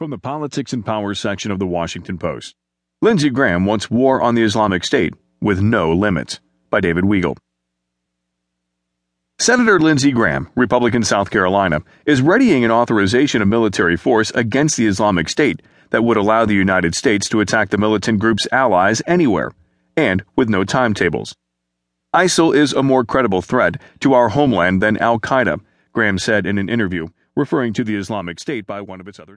From the Politics and Power section of the Washington Post. Lindsey Graham wants war on the Islamic State with no limits. By David Weigel. Senator Lindsey Graham, Republican South Carolina, is readying an authorization of military force against the Islamic State that would allow the United States to attack the militant group's allies anywhere, and with no timetables. ISIL is a more credible threat to our homeland than Al Qaeda, Graham said in an interview, referring to the Islamic State by one of its other